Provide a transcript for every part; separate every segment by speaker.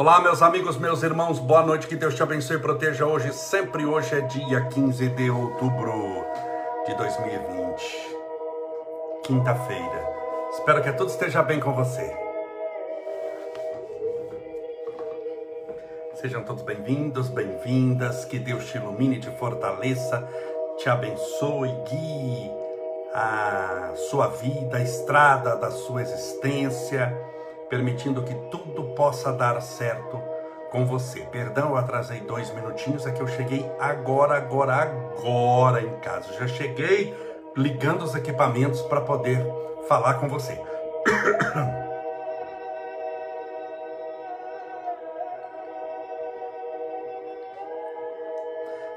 Speaker 1: Olá, meus amigos, meus irmãos, boa noite, que Deus te abençoe e proteja hoje. Sempre hoje é dia 15 de outubro de 2020, quinta-feira. Espero que tudo esteja bem com você. Sejam todos bem-vindos, bem-vindas, que Deus te ilumine, te fortaleça, te abençoe, guie a sua vida, a estrada da sua existência permitindo que tudo possa dar certo com você. Perdão, eu atrasei dois minutinhos, é que eu cheguei agora, agora, agora em casa. Já cheguei ligando os equipamentos para poder falar com você.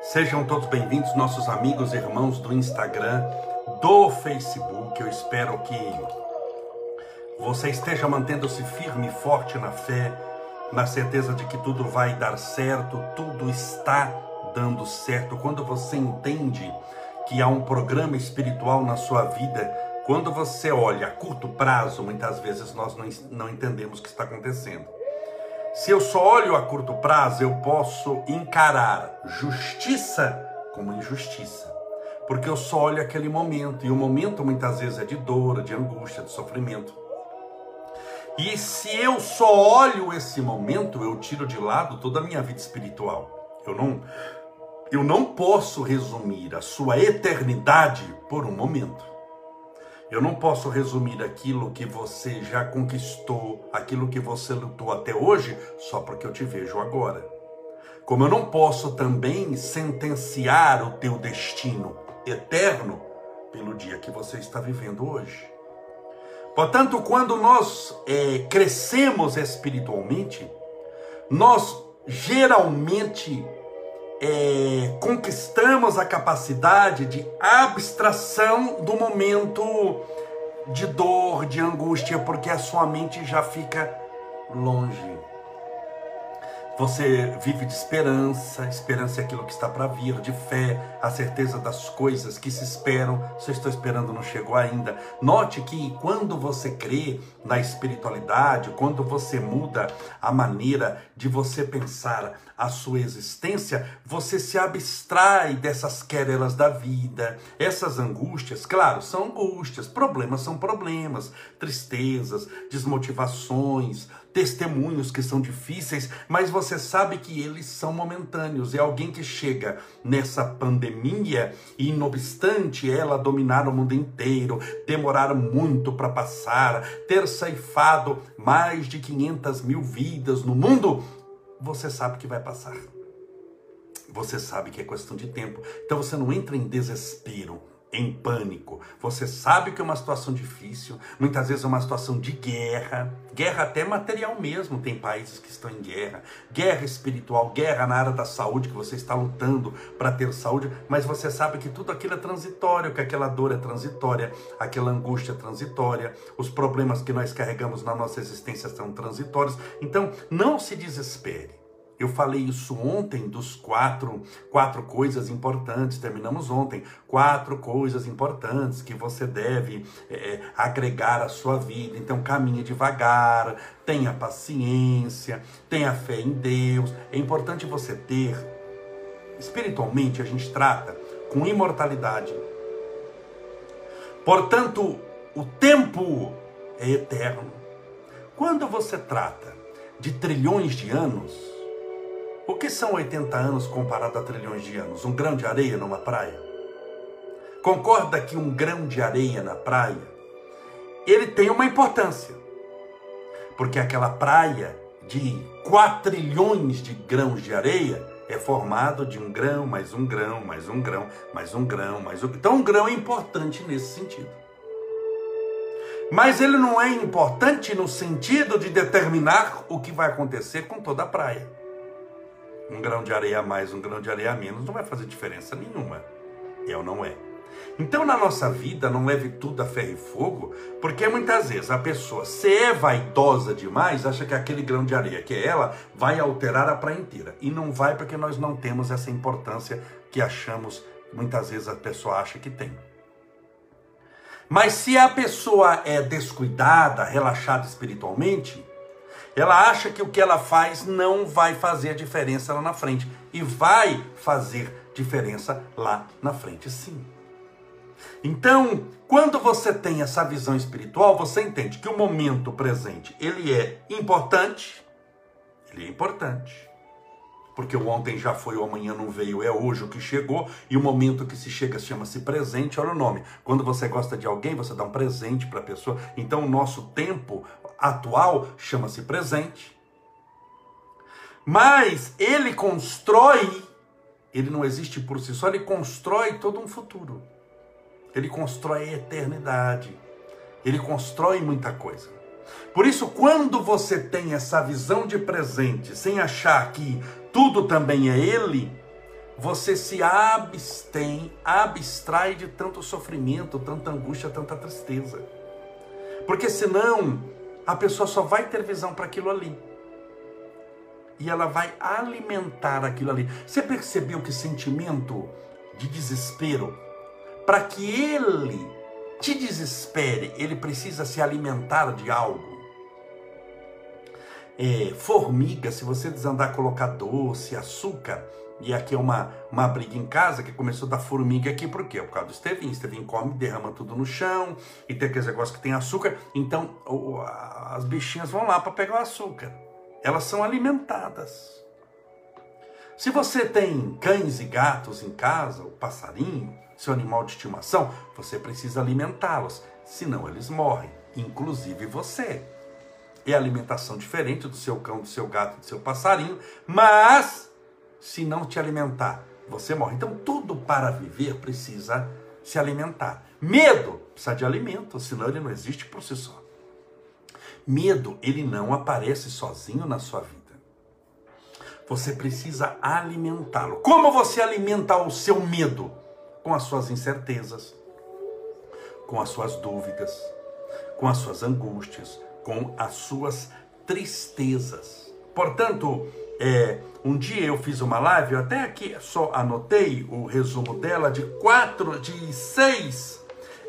Speaker 1: Sejam todos bem-vindos, nossos amigos e irmãos do Instagram, do Facebook. Eu espero que você esteja mantendo-se firme e forte na fé, na certeza de que tudo vai dar certo, tudo está dando certo. Quando você entende que há um programa espiritual na sua vida, quando você olha a curto prazo, muitas vezes nós não, não entendemos o que está acontecendo. Se eu só olho a curto prazo, eu posso encarar justiça como injustiça. Porque eu só olho aquele momento, e o momento muitas vezes é de dor, de angústia, de sofrimento. E se eu só olho esse momento, eu tiro de lado toda a minha vida espiritual. Eu não eu não posso resumir a sua eternidade por um momento. Eu não posso resumir aquilo que você já conquistou, aquilo que você lutou até hoje, só porque eu te vejo agora. Como eu não posso também sentenciar o teu destino eterno pelo dia que você está vivendo hoje. Portanto, quando nós é, crescemos espiritualmente, nós geralmente é, conquistamos a capacidade de abstração do momento de dor, de angústia, porque a sua mente já fica longe. Você vive de esperança, esperança é aquilo que está para vir, de fé, a certeza das coisas que se esperam. Se eu estou esperando, não chegou ainda. Note que quando você crê na espiritualidade, quando você muda a maneira de você pensar a sua existência, você se abstrai dessas querelas da vida, essas angústias. Claro, são angústias, problemas são problemas, tristezas, desmotivações testemunhos que são difíceis, mas você sabe que eles são momentâneos. É alguém que chega nessa pandemia e, não obstante ela dominar o mundo inteiro, demorar muito para passar, ter ceifado mais de 500 mil vidas no mundo, você sabe que vai passar. Você sabe que é questão de tempo. Então você não entra em desespero em pânico. Você sabe que é uma situação difícil, muitas vezes é uma situação de guerra, guerra até material mesmo, tem países que estão em guerra, guerra espiritual, guerra na área da saúde, que você está lutando para ter saúde, mas você sabe que tudo aquilo é transitório, que aquela dor é transitória, aquela angústia é transitória, os problemas que nós carregamos na nossa existência são transitórios. Então, não se desespere. Eu falei isso ontem dos quatro, quatro coisas importantes, terminamos ontem, quatro coisas importantes que você deve é, agregar à sua vida. Então caminhe devagar, tenha paciência, tenha fé em Deus. É importante você ter, espiritualmente a gente trata com imortalidade. Portanto, o tempo é eterno. Quando você trata de trilhões de anos, o que são 80 anos comparado a trilhões de anos? Um grão de areia numa praia? Concorda que um grão de areia na praia, ele tem uma importância. Porque aquela praia de 4 trilhões de grãos de areia é formado de um grão, mais um grão, mais um grão, mais um grão, mais um. Então, um grão é importante nesse sentido. Mas ele não é importante no sentido de determinar o que vai acontecer com toda a praia um grão de areia a mais, um grão de areia a menos, não vai fazer diferença nenhuma. É ou não é? Então, na nossa vida, não leve tudo a ferro e fogo, porque muitas vezes a pessoa, se é vaidosa demais, acha que aquele grão de areia que é ela vai alterar a praia inteira. E não vai porque nós não temos essa importância que achamos, muitas vezes a pessoa acha que tem. Mas se a pessoa é descuidada, relaxada espiritualmente, Ela acha que o que ela faz não vai fazer diferença lá na frente. E vai fazer diferença lá na frente, sim. Então, quando você tem essa visão espiritual, você entende que o momento presente, ele é importante, ele é importante. Porque o ontem já foi, o amanhã não veio, é hoje o que chegou, e o momento que se chega chama-se presente, olha o nome. Quando você gosta de alguém, você dá um presente para a pessoa. Então, o nosso tempo atual chama-se presente. Mas ele constrói, ele não existe por si só, ele constrói todo um futuro. Ele constrói a eternidade. Ele constrói muita coisa. Por isso, quando você tem essa visão de presente, sem achar que tudo também é Ele, você se abstém, abstrai de tanto sofrimento, tanta angústia, tanta tristeza. Porque senão, a pessoa só vai ter visão para aquilo ali. E ela vai alimentar aquilo ali. Você percebeu que sentimento de desespero, para que ele te desespere, ele precisa se alimentar de algo é, formiga, se você desandar colocar doce, açúcar, e aqui é uma, uma briga em casa que começou da formiga aqui, por quê? Por causa do Estevinho. Estevinho come, derrama tudo no chão, e tem aqueles negócios que tem açúcar, então o, as bichinhas vão lá para pegar o açúcar. Elas são alimentadas. Se você tem cães e gatos em casa, o passarinho, seu animal de estimação, você precisa alimentá-los, senão eles morrem, inclusive você é alimentação diferente do seu cão, do seu gato, do seu passarinho, mas se não te alimentar, você morre. Então, tudo para viver precisa se alimentar. Medo precisa de alimento, senão ele não existe por si só. Medo, ele não aparece sozinho na sua vida. Você precisa alimentá-lo. Como você alimenta o seu medo? Com as suas incertezas, com as suas dúvidas, com as suas angústias, com as suas tristezas. Portanto, é, um dia eu fiz uma live, eu até aqui só anotei o resumo dela de quatro, de seis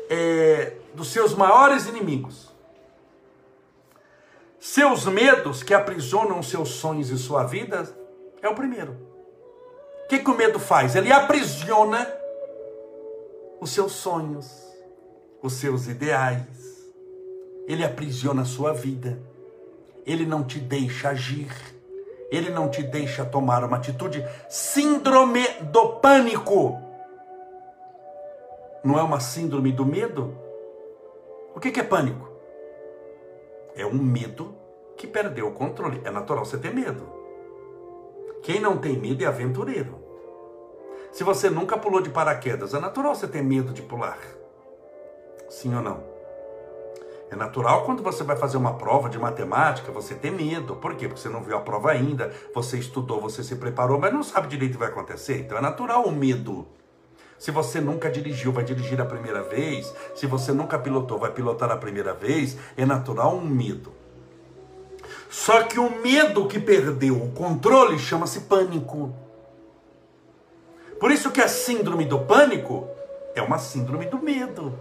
Speaker 1: é, dos seus maiores inimigos. Seus medos que aprisionam seus sonhos e sua vida é o primeiro. O que, que o medo faz? Ele aprisiona os seus sonhos, os seus ideais, ele aprisiona a sua vida. Ele não te deixa agir. Ele não te deixa tomar uma atitude. Síndrome do pânico. Não é uma síndrome do medo? O que é pânico? É um medo que perdeu o controle. É natural você ter medo. Quem não tem medo é aventureiro. Se você nunca pulou de paraquedas, é natural você ter medo de pular. Sim ou não? É natural quando você vai fazer uma prova de matemática, você ter medo. Por quê? Porque você não viu a prova ainda, você estudou, você se preparou, mas não sabe direito o que vai acontecer. Então é natural o medo. Se você nunca dirigiu, vai dirigir a primeira vez. Se você nunca pilotou, vai pilotar a primeira vez. É natural um medo. Só que o medo que perdeu o controle chama-se pânico. Por isso que a síndrome do pânico é uma síndrome do medo.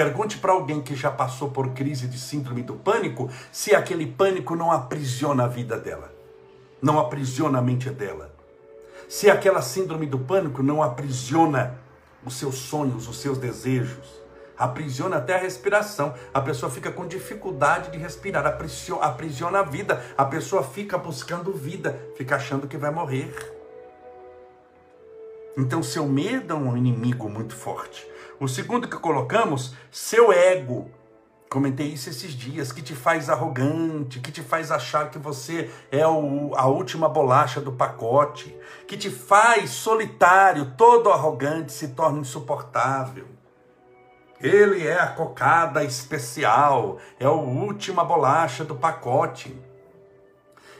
Speaker 1: Pergunte para alguém que já passou por crise de síndrome do pânico se aquele pânico não aprisiona a vida dela, não aprisiona a mente dela. Se aquela síndrome do pânico não aprisiona os seus sonhos, os seus desejos, aprisiona até a respiração. A pessoa fica com dificuldade de respirar, aprisiona a vida. A pessoa fica buscando vida, fica achando que vai morrer. Então, seu medo é um inimigo muito forte. O segundo que colocamos, seu ego. Comentei isso esses dias, que te faz arrogante, que te faz achar que você é o, a última bolacha do pacote, que te faz solitário, todo arrogante, se torna insuportável. Ele é a cocada especial, é a última bolacha do pacote.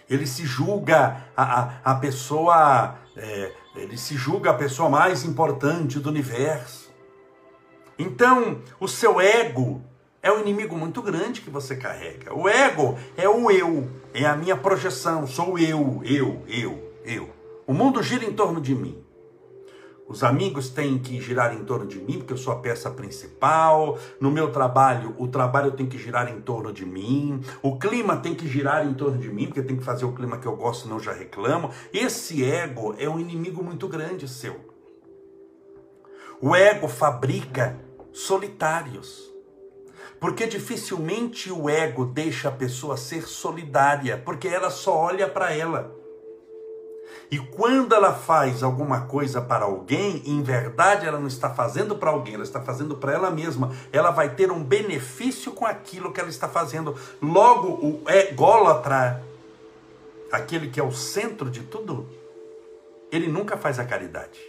Speaker 1: Ele se julga a, a, a pessoa, é, ele se julga a pessoa mais importante do universo. Então, o seu ego é um inimigo muito grande que você carrega. O ego é o eu, é a minha projeção, sou eu, eu, eu, eu. O mundo gira em torno de mim. Os amigos têm que girar em torno de mim, porque eu sou a peça principal. No meu trabalho, o trabalho tem que girar em torno de mim. O clima tem que girar em torno de mim, porque tem que fazer o clima que eu gosto, eu já reclamo. Esse ego é um inimigo muito grande seu. O ego fabrica solitários. Porque dificilmente o ego deixa a pessoa ser solidária, porque ela só olha para ela. E quando ela faz alguma coisa para alguém, em verdade ela não está fazendo para alguém, ela está fazendo para ela mesma. Ela vai ter um benefício com aquilo que ela está fazendo. Logo, o ególatra, aquele que é o centro de tudo, ele nunca faz a caridade.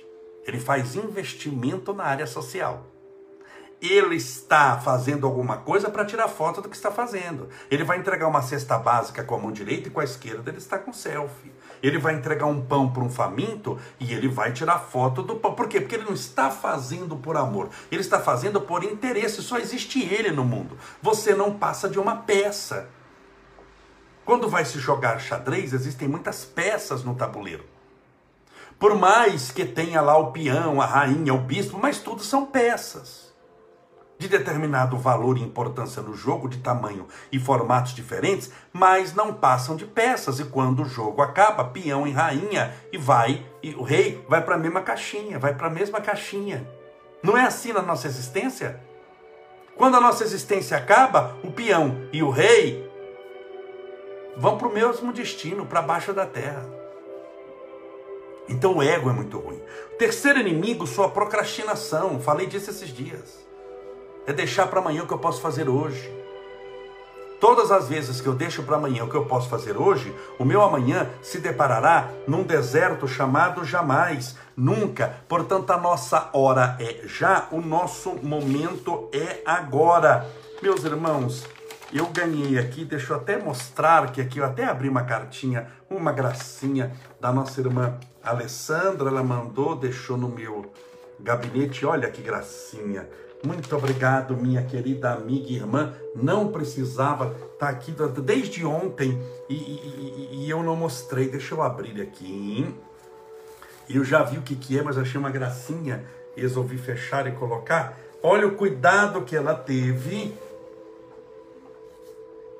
Speaker 1: Ele faz investimento na área social ele está fazendo alguma coisa para tirar foto do que está fazendo. Ele vai entregar uma cesta básica com a mão direita e com a esquerda ele está com selfie. Ele vai entregar um pão para um faminto e ele vai tirar foto do pão. Por quê? Porque ele não está fazendo por amor. Ele está fazendo por interesse. Só existe ele no mundo. Você não passa de uma peça. Quando vai se jogar xadrez, existem muitas peças no tabuleiro. Por mais que tenha lá o peão, a rainha, o bispo, mas tudo são peças de determinado valor e importância no jogo, de tamanho e formatos diferentes, mas não passam de peças. E quando o jogo acaba, peão e rainha, e vai, e o rei vai para a mesma caixinha, vai para a mesma caixinha. Não é assim na nossa existência? Quando a nossa existência acaba, o peão e o rei vão para o mesmo destino, para baixo da terra. Então o ego é muito ruim. O terceiro inimigo, sua procrastinação. Falei disso esses dias é deixar para amanhã o que eu posso fazer hoje. Todas as vezes que eu deixo para amanhã o que eu posso fazer hoje, o meu amanhã se deparará num deserto chamado jamais, nunca. Portanto, a nossa hora é já, o nosso momento é agora. Meus irmãos, eu ganhei aqui, deixa eu até mostrar que aqui eu até abri uma cartinha, uma gracinha da nossa irmã Alessandra, ela mandou, deixou no meu gabinete, olha que gracinha. Muito obrigado, minha querida amiga e irmã. Não precisava estar tá aqui desde ontem e, e, e, eu não mostrei. Deixa eu abrir aqui. Eu já vi o que, que é, mas achei uma gracinha. Resolvi fechar e colocar. Olha o cuidado que ela teve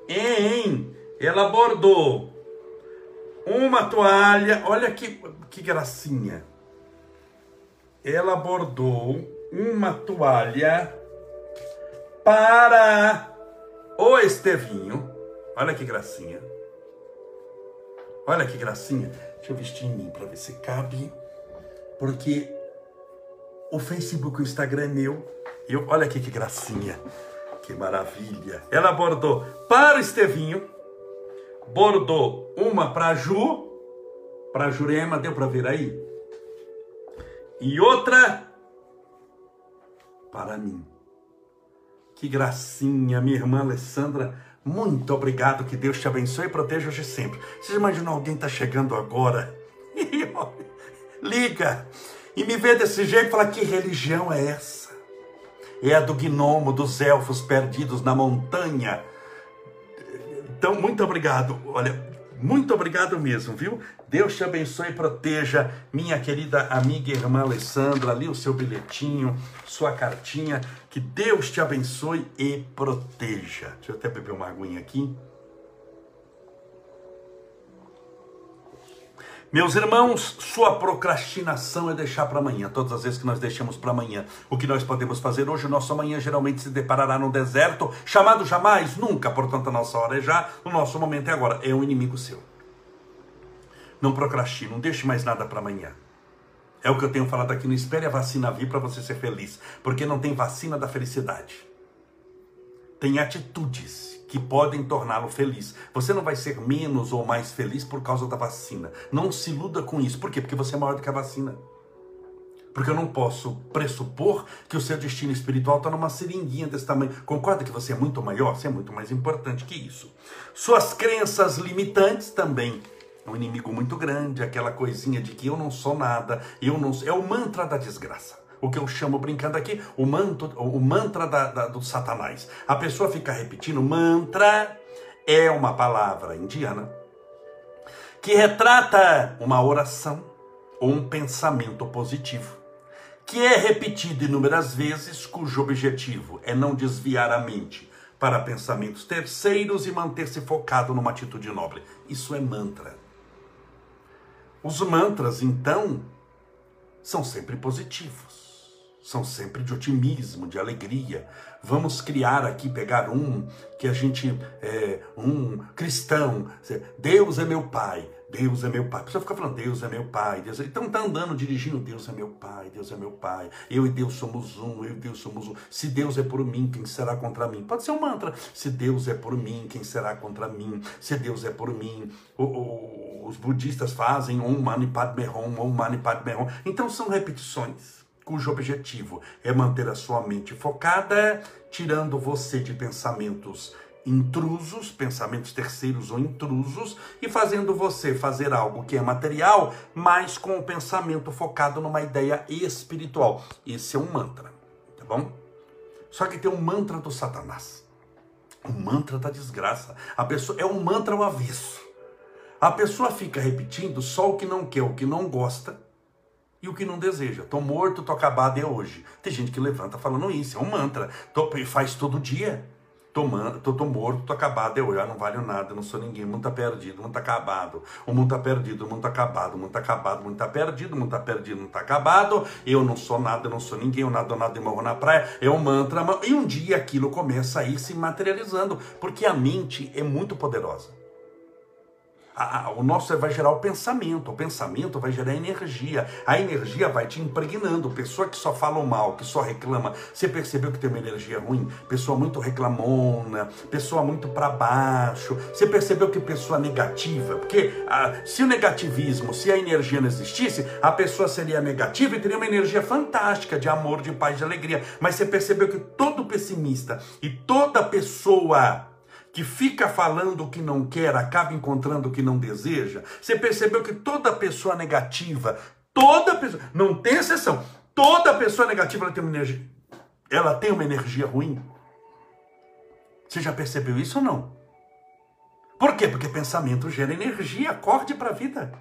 Speaker 1: em. Ela bordou uma toalha. Olha que, que gracinha. Ela bordou uma toalha para o Estevinho. Olha que gracinha. Olha que gracinha. Deixa eu vestir em mim para ver se cabe. Porque o Facebook e o Instagram é meu. Eu, olha aqui que gracinha. Que maravilha. Ela bordou para o Estevinho. Bordou uma para Ju. Para Jurema, deu para ver aí? E outra para mim. Que gracinha, minha irmã Alessandra. Muito obrigado, que Deus te abençoe e proteja hoje sempre. Você imagina alguém tá chegando agora liga e me vê desse jeito e fala: que religião é essa? É a do gnomo, dos elfos perdidos na montanha. Então, muito obrigado. Olha, muito obrigado mesmo, viu? Deus te abençoe e proteja, minha querida amiga e irmã Alessandra, ali o seu bilhetinho, sua cartinha. Que Deus te abençoe e proteja. Deixa eu até beber uma aguinha aqui. Meus irmãos, sua procrastinação é deixar para amanhã. Todas as vezes que nós deixamos para amanhã o que nós podemos fazer hoje, o nosso amanhã geralmente se deparará no deserto, chamado jamais, nunca. Portanto, a nossa hora é já, o nosso momento é agora. É um inimigo seu. Não procrastine, não deixe mais nada para amanhã. É o que eu tenho falado aqui. Não espere a vacina vir para você ser feliz, porque não tem vacina da felicidade. Tem atitudes que podem torná-lo feliz. Você não vai ser menos ou mais feliz por causa da vacina. Não se iluda com isso. Por quê? Porque você é maior do que a vacina. Porque eu não posso pressupor que o seu destino espiritual está numa seringuinha desse tamanho. Concorda que você é muito maior? Você é muito mais importante que isso. Suas crenças limitantes também. É um inimigo muito grande, aquela coisinha de que eu não sou nada, eu não. É o mantra da desgraça o que eu chamo brincando aqui, o, manto, o mantra da, da, do Satanás. A pessoa fica repetindo, mantra é uma palavra indiana que retrata uma oração ou um pensamento positivo. que é repetido inúmeras vezes, cujo objetivo é não desviar a mente para pensamentos terceiros e manter-se focado numa atitude nobre. Isso é mantra. Os mantras, então, são sempre positivos, são sempre de otimismo, de alegria. Vamos criar aqui, pegar um que a gente é um cristão, Deus é meu pai, Deus é meu pai. Pessoa fica falando, Deus é meu pai. Deus é... Então tá andando, dirigindo, Deus é meu pai, Deus é meu pai. Eu e Deus somos um, eu e Deus somos um. Se Deus é por mim, quem será contra mim? Pode ser um mantra. Se Deus é por mim, quem será contra mim? Se Deus é por mim. O, o, os budistas fazem Om Mani Padme Hum, Om Mani Padme Hum. Então são repetições cujo objetivo é manter a sua mente focada, tirando você de pensamentos intrusos, pensamentos terceiros ou intrusos, e fazendo você fazer algo que é material, mas com o pensamento focado numa ideia espiritual. Esse é um mantra, tá bom? Só que tem um mantra do Satanás. O mantra da desgraça. A pessoa é um mantra ao avesso. A pessoa fica repetindo só o que não quer, o que não gosta e o que não deseja. Tô morto, tô acabado é hoje. Tem gente que levanta falando isso, é um mantra. Tô, faz todo dia. Tomando, tô, tô morto, tô acabado, eu já não valho nada, não sou ninguém, o mundo tá perdido, o mundo tá acabado, o mundo tá perdido, o mundo tá acabado, o mundo tá acabado, o mundo tá perdido, o mundo tá perdido, o mundo tá acabado, eu não sou nada, eu não sou ninguém, eu nado nada e morro na praia, é um mantra, e um dia aquilo começa a ir se materializando, porque a mente é muito poderosa a, o nosso vai gerar o pensamento, o pensamento vai gerar energia, a energia vai te impregnando. Pessoa que só fala mal, que só reclama, você percebeu que tem uma energia ruim? Pessoa muito reclamona, pessoa muito para baixo, você percebeu que pessoa negativa? Porque ah, se o negativismo, se a energia não existisse, a pessoa seria negativa e teria uma energia fantástica de amor, de paz, de alegria. Mas você percebeu que todo pessimista e toda pessoa que fica falando o que não quer, acaba encontrando o que não deseja. Você percebeu que toda pessoa negativa, toda pessoa, não tem exceção, toda pessoa negativa ela tem uma energia, ela tem uma energia ruim. Você já percebeu isso ou não? Por quê? Porque pensamento gera energia, acorde para a vida.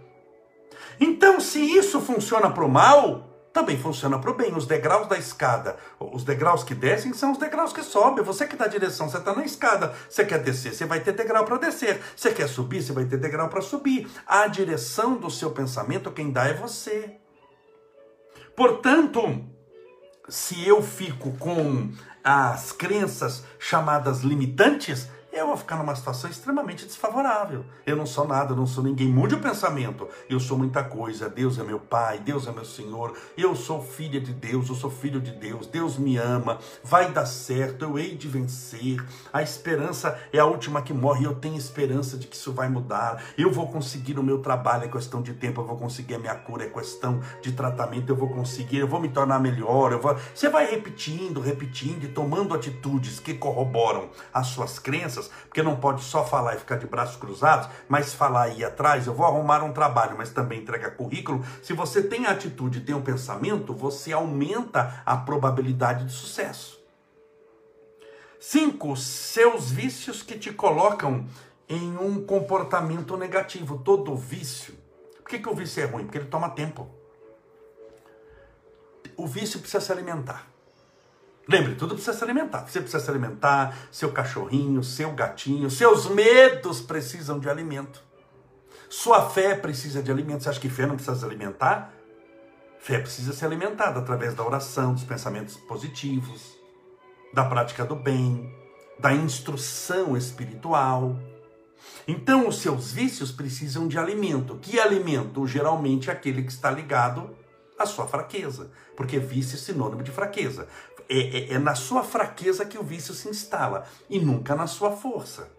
Speaker 1: Então, se isso funciona para o mal, também funciona para o bem. Os degraus da escada, os degraus que descem são os degraus que sobem. Você que dá direção, você está na escada. Você quer descer, você vai ter degrau para descer. Você quer subir, você vai ter degrau para subir. A direção do seu pensamento, quem dá é você. Portanto, se eu fico com as crenças chamadas limitantes, eu vou ficar numa situação extremamente desfavorável. Eu não sou nada, eu não sou ninguém. Mude o pensamento. Eu sou muita coisa. Deus é meu Pai, Deus é meu Senhor. Eu sou filha de Deus, eu sou filho de Deus. Deus me ama. Vai dar certo, eu hei de vencer. A esperança é a última que morre. Eu tenho esperança de que isso vai mudar. Eu vou conseguir o meu trabalho, é questão de tempo. Eu vou conseguir a minha cura, é questão de tratamento. Eu vou conseguir, eu vou me tornar melhor. Eu vou... Você vai repetindo, repetindo e tomando atitudes que corroboram as suas crenças porque não pode só falar e ficar de braços cruzados, mas falar e ir atrás, eu vou arrumar um trabalho, mas também entregar currículo. Se você tem a atitude, tem o um pensamento, você aumenta a probabilidade de sucesso. Cinco, seus vícios que te colocam em um comportamento negativo. Todo vício. Por que, que o vício é ruim? Porque ele toma tempo. O vício precisa se alimentar. Lembre, tudo precisa se alimentar. Você precisa se alimentar, seu cachorrinho, seu gatinho, seus medos precisam de alimento. Sua fé precisa de alimento. Você acha que fé não precisa se alimentar? Fé precisa ser alimentada através da oração, dos pensamentos positivos, da prática do bem, da instrução espiritual. Então, os seus vícios precisam de alimento. Que alimento? Geralmente aquele que está ligado à sua fraqueza, porque vício é sinônimo de fraqueza é, é, é na sua fraqueza que o vício se instala e nunca na sua força.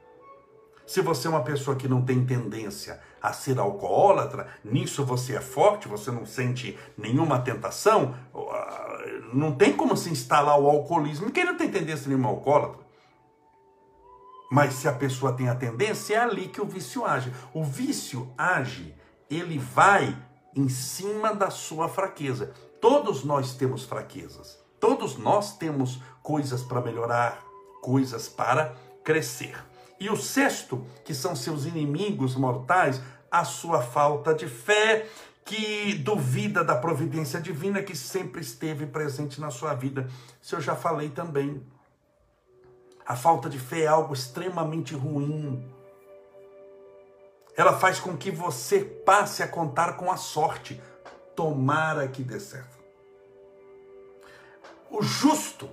Speaker 1: Se você é uma pessoa que não tem tendência a ser alcoólatra, nisso você é forte, você não sente nenhuma tentação, não tem como se instalar o alcoolismo. Quem não tem tendência nenhuma alcoólatra? Mas se a pessoa tem a tendência, é ali que o vício age. O vício age, ele vai em cima da sua fraqueza. Todos nós temos fraquezas. Todos nós temos coisas para melhorar, coisas para crescer. E o sexto, que são seus inimigos mortais, a sua falta de fé, que duvida da providência divina que sempre esteve presente na sua vida. Isso eu já falei também. A falta de fé é algo extremamente ruim. Ela faz com que você passe a contar com a sorte. Tomara que dê certo. O justo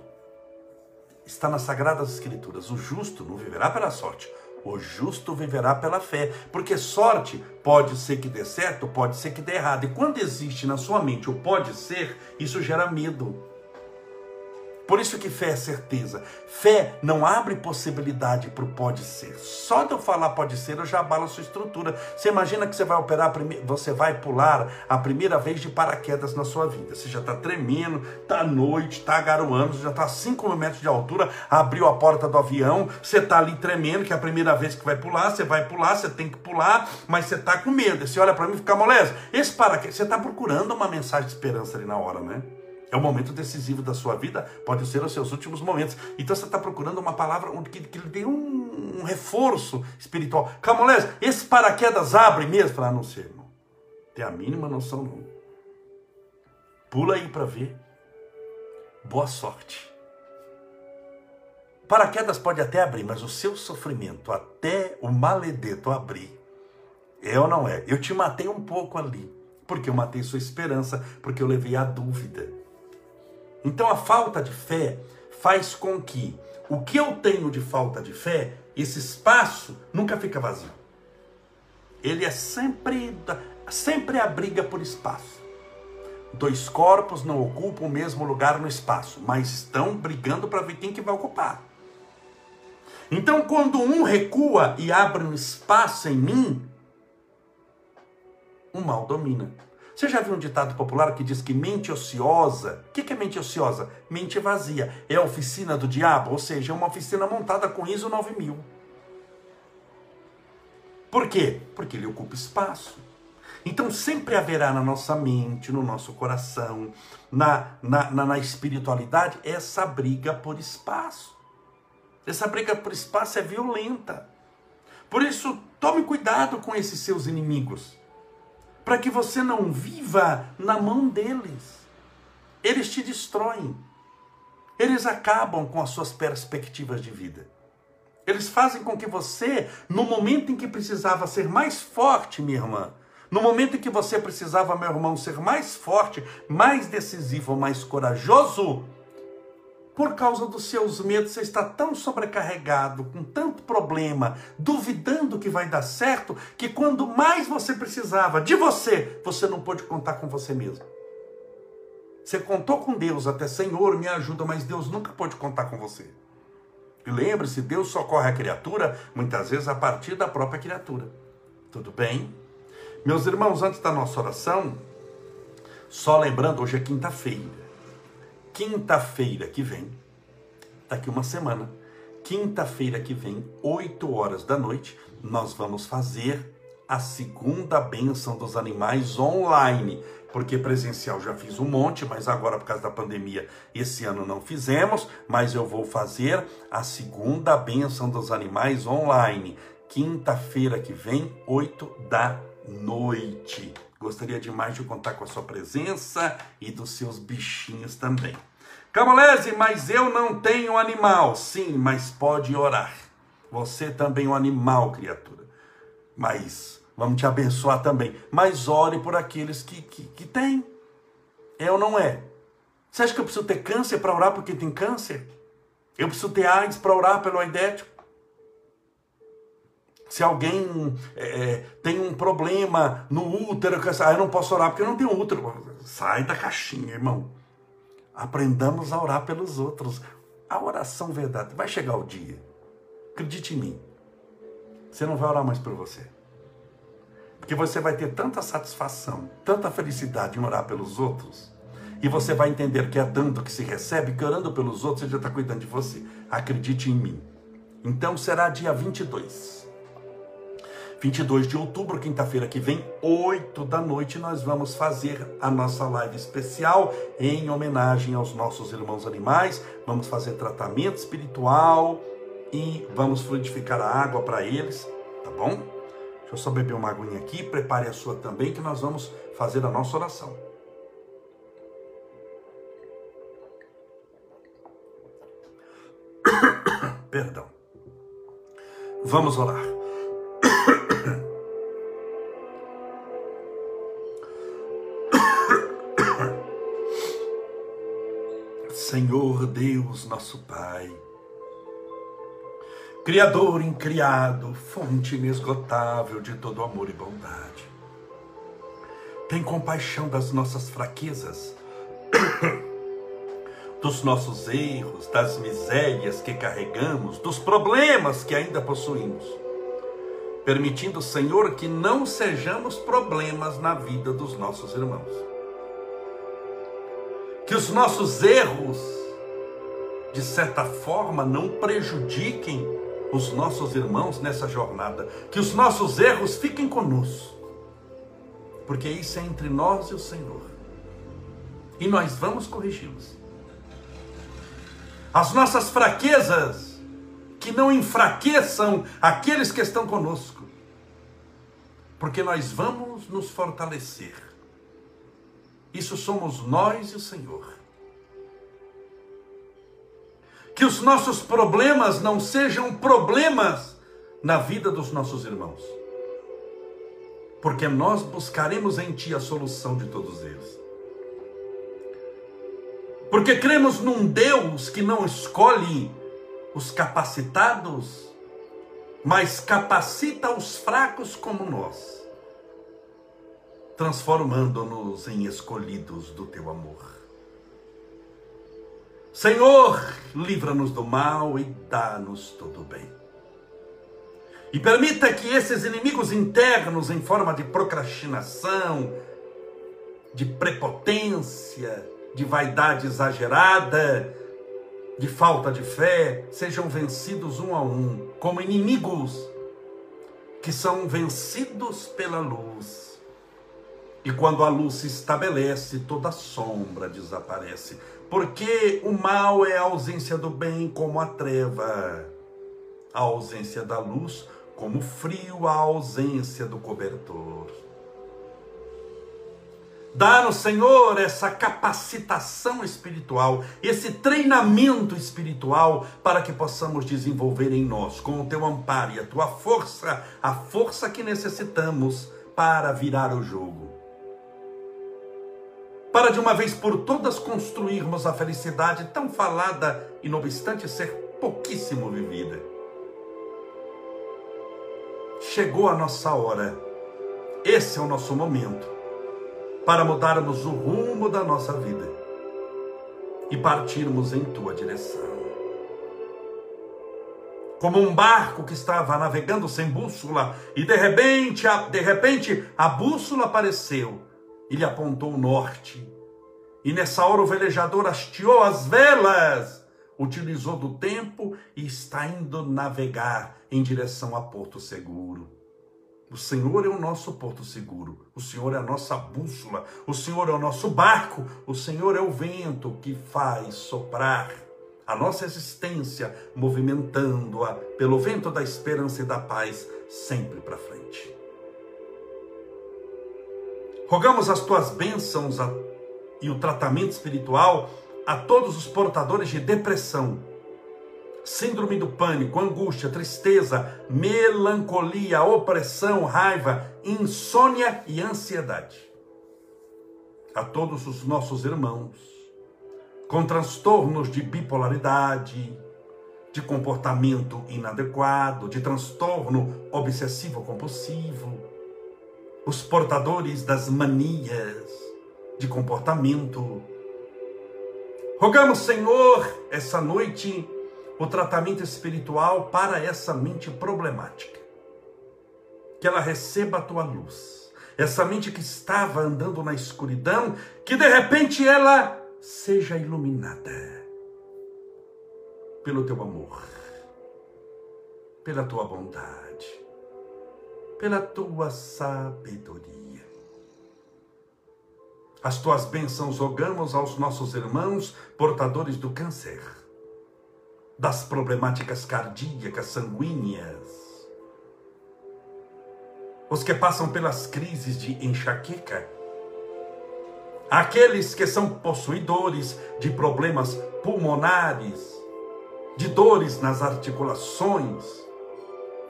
Speaker 1: está nas Sagradas Escrituras. O justo não viverá pela sorte. O justo viverá pela fé, porque sorte pode ser que dê certo, pode ser que dê errado. E quando existe na sua mente o pode ser, isso gera medo. Por isso que fé é certeza. Fé não abre possibilidade para o pode ser. Só de eu falar pode ser, eu já abalo a sua estrutura. Você imagina que você vai operar, você vai pular a primeira vez de paraquedas na sua vida. Você já está tremendo, está à noite, está garoando, já está a 5 mil metros de altura, abriu a porta do avião, você está ali tremendo, que é a primeira vez que vai pular, você vai pular, você tem que pular, mas você está com medo. Você olha para mim e fica moleza. Esse paraquedas, você está procurando uma mensagem de esperança ali na hora, né? É um momento decisivo da sua vida, pode ser os seus últimos momentos. Então você está procurando uma palavra que, que lhe dê um, um, reforço espiritual. Camolés, esse paraquedas abre mesmo? Falar, ah, não sei, irmão. Tem a mínima noção, não. Pula aí para ver. Boa sorte. Paraquedas pode até abrir, mas o seu sofrimento, até o maledeto abrir, é ou não é? Eu te matei um pouco ali, porque eu matei sua esperança, porque eu levei a dúvida. Então a falta de fé faz com que o que eu tenho de falta de fé, esse espaço nunca fica vazio. Ele é sempre sempre a briga por espaço. Dois corpos não ocupam o mesmo lugar no espaço, mas estão brigando para ver quem que vai ocupar. Então, quando um recua e abre um espaço em mim, o mal domina. Você já viu um ditado popular que diz que mente ociosa, o que, é mente ociosa? Mente vazia. É a oficina do diabo, ou seja, é uma oficina montada com ISO 9000. Por quê? Porque ele ocupa espaço. Então sempre haverá na nossa mente, no nosso coração, na, na, na, na espiritualidade, essa briga por espaço. Essa briga por espaço é violenta. Por isso, tome cuidado com esses seus inimigos para que você não viva na mão deles. Eles te destroem. Eles acabam com as suas perspectivas de vida. Eles fazem com que você, no momento em que precisava ser mais forte, minha irmã, no momento em que você precisava, meu irmão, ser mais forte, mais decisivo, mais corajoso, por causa dos seus medos, você está tão sobrecarregado, com tanto problema, duvidando que vai dar certo, que quando mais você precisava de você, você não pôde contar com você mesmo. Você contou com Deus até, Senhor, me ajuda, mas Deus nunca pôde contar com você. E lembre-se, Deus socorre a criatura, muitas vezes a partir da própria criatura. Tudo bem? Meus irmãos, antes da nossa oração, só lembrando, hoje é quinta-feira quinta-feira que vem, daqui uma semana, quinta-feira que vem, 8 horas da noite, nós vamos fazer a segunda bênção dos animais online. Porque presencial já fiz um monte, mas agora por causa da pandemia esse ano não fizemos, mas eu vou fazer a segunda bênção dos animais online. Quinta-feira que vem, 8 da noite. Gostaria demais de contar com a sua presença e dos seus bichinhos também. Camolese, mas eu não tenho animal. Sim, mas pode orar. Você também é um animal, criatura. Mas vamos te abençoar também. Mas ore por aqueles que, que, que têm. É ou não é? Você acha que eu preciso ter câncer para orar por quem tem câncer? Eu preciso ter AIDS para orar pelo aidético? Se alguém é, é, tem um problema no útero, ah, eu não posso orar porque eu não tenho útero. Sai da caixinha, irmão. Aprendamos a orar pelos outros. A oração verdade. Vai chegar o dia. Acredite em mim. Você não vai orar mais por você. Porque você vai ter tanta satisfação, tanta felicidade em orar pelos outros. E você vai entender que é dando que se recebe, que orando pelos outros, você já está cuidando de você. Acredite em mim. Então será dia 22 22 de outubro, quinta-feira que vem, 8 da noite, nós vamos fazer a nossa live especial em homenagem aos nossos irmãos animais. Vamos fazer tratamento espiritual e vamos fluidificar a água para eles, tá bom? Deixa eu só beber uma aguinha aqui, prepare a sua também, que nós vamos fazer a nossa oração. Perdão. Vamos orar. Senhor Deus, nosso Pai, Criador incriado, fonte inesgotável de todo amor e bondade, tem compaixão das nossas fraquezas, dos nossos erros, das misérias que carregamos, dos problemas que ainda possuímos, permitindo, Senhor, que não sejamos problemas na vida dos nossos irmãos que os nossos erros, de certa forma, não prejudiquem os nossos irmãos nessa jornada, que os nossos erros fiquem conosco, porque isso é entre nós e o Senhor, e nós vamos corrigi-los. As nossas fraquezas, que não enfraqueçam aqueles que estão conosco, porque nós vamos nos fortalecer isso somos nós e o Senhor. Que os nossos problemas não sejam problemas na vida dos nossos irmãos. Porque nós buscaremos em Ti a solução de todos eles. Porque cremos num Deus que não escolhe os capacitados, mas capacita os fracos como nós transformando-nos em escolhidos do teu amor. Senhor, livra-nos do mal e dá-nos todo bem. E permita que esses inimigos internos, em forma de procrastinação, de prepotência, de vaidade exagerada, de falta de fé, sejam vencidos um a um, como inimigos que são vencidos pela luz e quando a luz se estabelece, toda sombra desaparece. Porque o mal é a ausência do bem, como a treva, a ausência da luz, como o frio, a ausência do cobertor. Dá-nos, Senhor, essa capacitação espiritual, esse treinamento espiritual, para que possamos desenvolver em nós, com o teu amparo e a tua força, a força que necessitamos para virar o jogo para de uma vez por todas construirmos a felicidade tão falada e, não obstante ser pouquíssimo vivida. Chegou a nossa hora, esse é o nosso momento, para mudarmos o rumo da nossa vida e partirmos em tua direção. Como um barco que estava navegando sem bússola e de repente, de repente a bússola apareceu ele apontou o norte. E nessa hora o velejador hasteou as velas, utilizou do tempo e está indo navegar em direção a Porto Seguro. O Senhor é o nosso porto seguro, o Senhor é a nossa bússola, o Senhor é o nosso barco, o Senhor é o vento que faz soprar a nossa existência, movimentando-a pelo vento da esperança e da paz sempre para frente. Rogamos as tuas bênçãos e o tratamento espiritual a todos os portadores de depressão, síndrome do pânico, angústia, tristeza, melancolia, opressão, raiva, insônia e ansiedade. A todos os nossos irmãos com transtornos de bipolaridade, de comportamento inadequado, de transtorno obsessivo compulsivo, os portadores das manias de comportamento. Rogamos, Senhor, essa noite, o tratamento espiritual para essa mente problemática. Que ela receba a tua luz. Essa mente que estava andando na escuridão, que de repente ela seja iluminada pelo teu amor, pela tua bondade pela tua sabedoria. As tuas bênçãos rogamos aos nossos irmãos portadores do câncer, das problemáticas cardíacas, sanguíneas, os que passam pelas crises de enxaqueca, aqueles que são possuidores de problemas pulmonares, de dores nas articulações,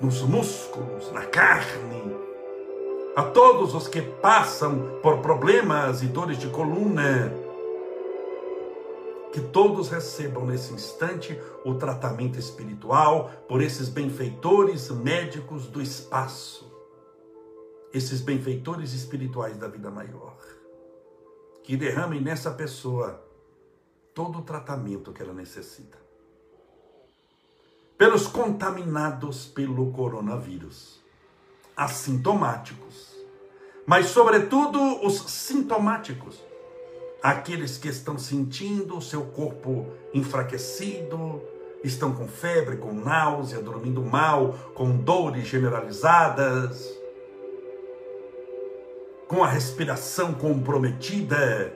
Speaker 1: nos músculos, na carne, a todos os que passam por problemas e dores de coluna, que todos recebam nesse instante o tratamento espiritual por esses benfeitores médicos do espaço, esses benfeitores espirituais da vida maior, que derramem nessa pessoa todo o tratamento que ela necessita. Pelos contaminados pelo coronavírus, assintomáticos, mas sobretudo os sintomáticos. Aqueles que estão sentindo o seu corpo enfraquecido, estão com febre, com náusea, dormindo mal, com dores generalizadas, com a respiração comprometida,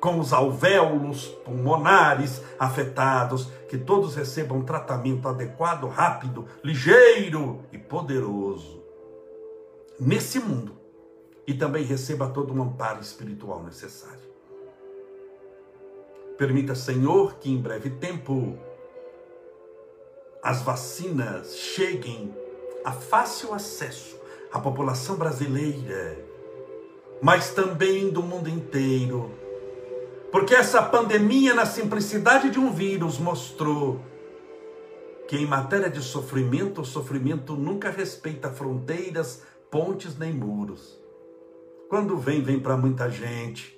Speaker 1: com os alvéolos pulmonares afetados, que todos recebam tratamento adequado, rápido, ligeiro e poderoso nesse mundo e também receba todo o amparo espiritual necessário. Permita, Senhor, que em breve tempo as vacinas cheguem a fácil acesso à população brasileira, mas também do mundo inteiro. Porque essa pandemia, na simplicidade de um vírus, mostrou que em matéria de sofrimento, o sofrimento nunca respeita fronteiras, pontes nem muros. Quando vem, vem para muita gente.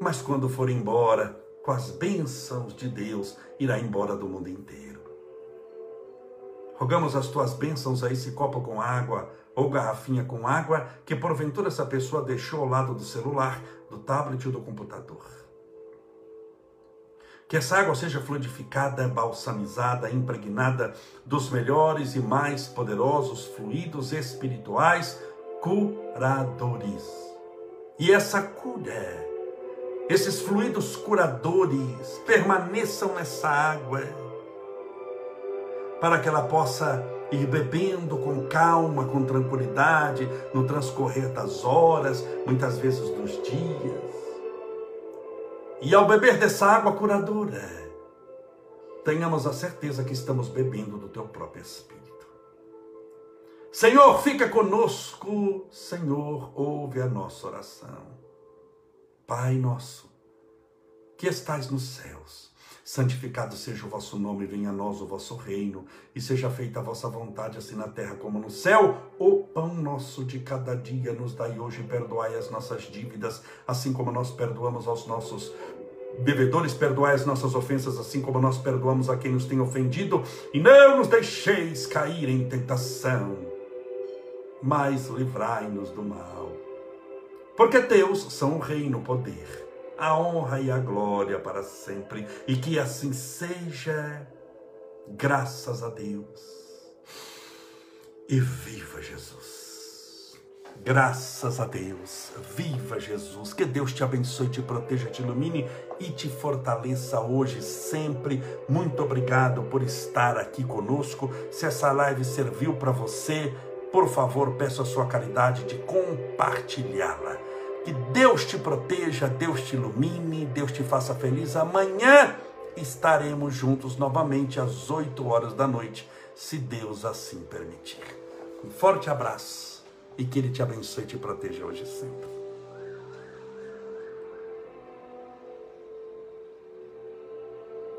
Speaker 1: Mas quando for embora, com as bênçãos de Deus, irá embora do mundo inteiro. Rogamos as tuas bênçãos a esse copo com água ou garrafinha com água que porventura essa pessoa deixou ao lado do celular, do tablet ou do computador. Que essa água seja fluidificada, balsamizada, impregnada dos melhores e mais poderosos fluidos espirituais curadores. E essa cura, esses fluidos curadores, permaneçam nessa água, para que ela possa ir bebendo com calma, com tranquilidade, no transcorrer das horas, muitas vezes dos dias. E ao beber dessa água curadora, tenhamos a certeza que estamos bebendo do teu próprio Espírito. Senhor, fica conosco. Senhor, ouve a nossa oração. Pai nosso, que estais nos céus, santificado seja o vosso nome, venha a nós o vosso reino, e seja feita a vossa vontade, assim na terra como no céu. O pão nosso de cada dia nos dai hoje, perdoai as nossas dívidas, assim como nós perdoamos aos nossos Bevedores, perdoai as nossas ofensas, assim como nós perdoamos a quem nos tem ofendido, e não nos deixeis cair em tentação mas livrai-nos do mal. Porque teus são o reino, o poder, a honra e a glória para sempre, e que assim seja, graças a Deus. E viva Jesus! Graças a Deus, viva Jesus, que Deus te abençoe, te proteja, te ilumine e te fortaleça hoje, sempre. Muito obrigado por estar aqui conosco. Se essa live serviu para você, por favor, peço a sua caridade de compartilhá-la. Que Deus te proteja, Deus te ilumine, Deus te faça feliz. Amanhã estaremos juntos novamente às 8 horas da noite, se Deus assim permitir. Um forte abraço e que Ele te abençoe e te proteja hoje e sempre.